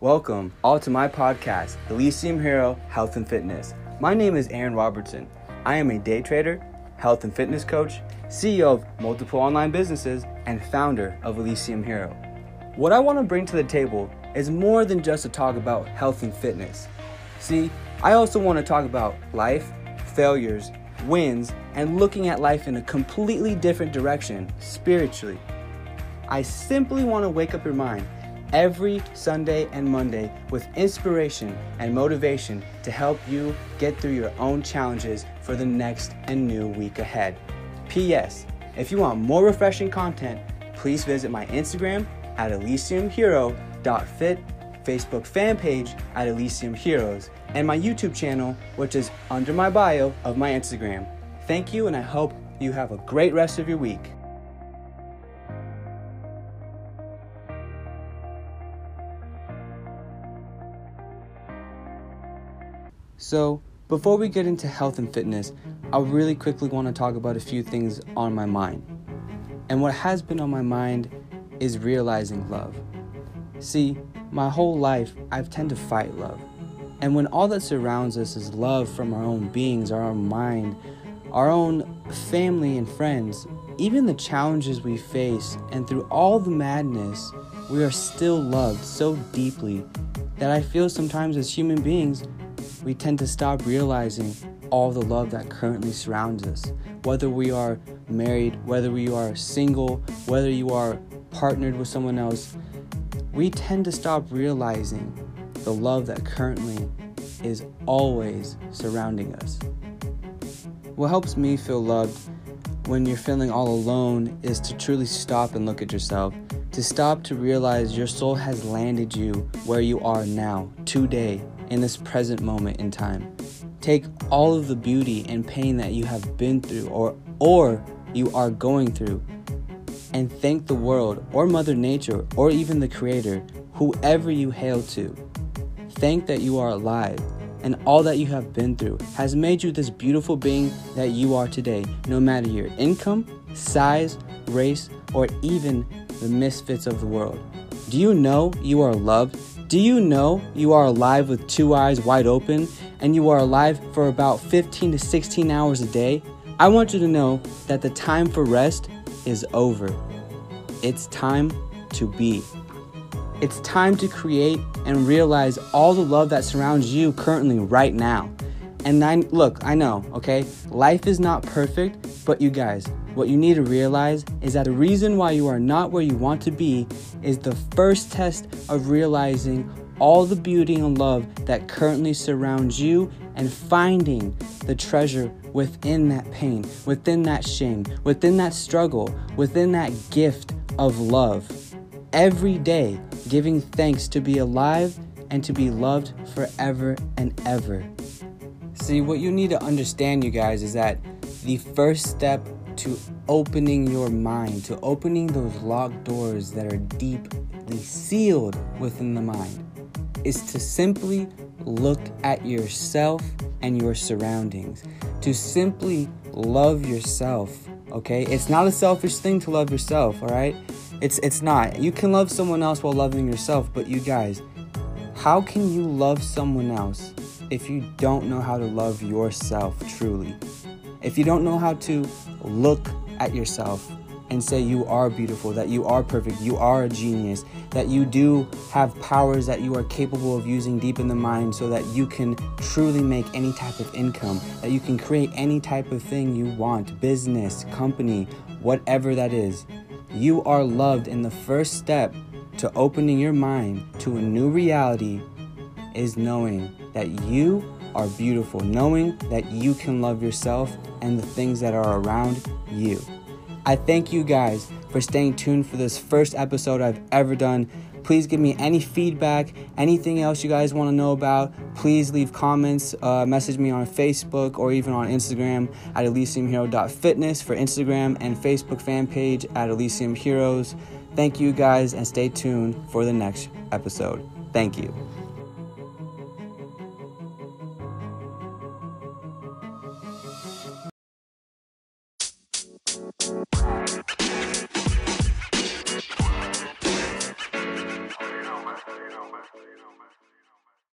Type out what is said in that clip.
Welcome all to my podcast, Elysium Hero Health and Fitness. My name is Aaron Robertson. I am a day trader, health and fitness coach, CEO of multiple online businesses, and founder of Elysium Hero. What I want to bring to the table is more than just to talk about health and fitness. See, I also want to talk about life, failures, wins, and looking at life in a completely different direction spiritually. I simply want to wake up your mind every Sunday and Monday with inspiration and motivation to help you get through your own challenges for the next and new week ahead. P.S. If you want more refreshing content, please visit my Instagram at elysiumhero.fit, Facebook fan page at Elysium Heroes, and my YouTube channel, which is under my bio of my Instagram. Thank you, and I hope you have a great rest of your week. So, before we get into health and fitness, I really quickly want to talk about a few things on my mind. And what has been on my mind is realizing love. See, my whole life I've tend to fight love. And when all that surrounds us is love from our own beings, our own mind, our own family and friends, even the challenges we face, and through all the madness, we are still loved so deeply that I feel sometimes as human beings, we tend to stop realizing all the love that currently surrounds us. Whether we are married, whether we are single, whether you are partnered with someone else, we tend to stop realizing the love that currently is always surrounding us. What helps me feel loved when you're feeling all alone is to truly stop and look at yourself, to stop to realize your soul has landed you where you are now, today, in this present moment in time. Take all of the beauty and pain that you have been through or or you are going through and thank the world or mother nature or even the creator, whoever you hail to. Thank that you are alive and all that you have been through has made you this beautiful being that you are today, no matter your income, size, race, or even the misfits of the world. Do you know you are loved do you know you are alive with two eyes wide open and you are alive for about 15 to 16 hours a day? I want you to know that the time for rest is over. It's time to be. It's time to create and realize all the love that surrounds you currently right now. And I look, I know, okay? Life is not perfect, but you guys, what you need to realize is that the reason why you are not where you want to be is the first test of realizing all the beauty and love that currently surrounds you and finding the treasure within that pain, within that shame, within that struggle, within that gift of love. Every day, giving thanks to be alive and to be loved forever and ever. See, what you need to understand, you guys, is that the first step to opening your mind, to opening those locked doors that are deeply sealed within the mind, is to simply look at yourself and your surroundings, to simply love yourself. Okay, it's not a selfish thing to love yourself. All right, it's it's not. You can love someone else while loving yourself, but you guys, how can you love someone else if you don't know how to love yourself truly? If you don't know how to look at yourself and say you are beautiful, that you are perfect, you are a genius, that you do have powers that you are capable of using deep in the mind so that you can truly make any type of income, that you can create any type of thing you want business, company, whatever that is. You are loved, and the first step to opening your mind to a new reality is knowing that you are beautiful, knowing that you can love yourself and the things that are around you. I thank you guys for staying tuned for this first episode I've ever done. Please give me any feedback, anything else you guys want to know about. Please leave comments, uh, message me on Facebook or even on Instagram at elysiumhero.fitness for Instagram and Facebook fan page at Elysium Heroes. Thank you guys and stay tuned for the next episode. Thank you. You know, man.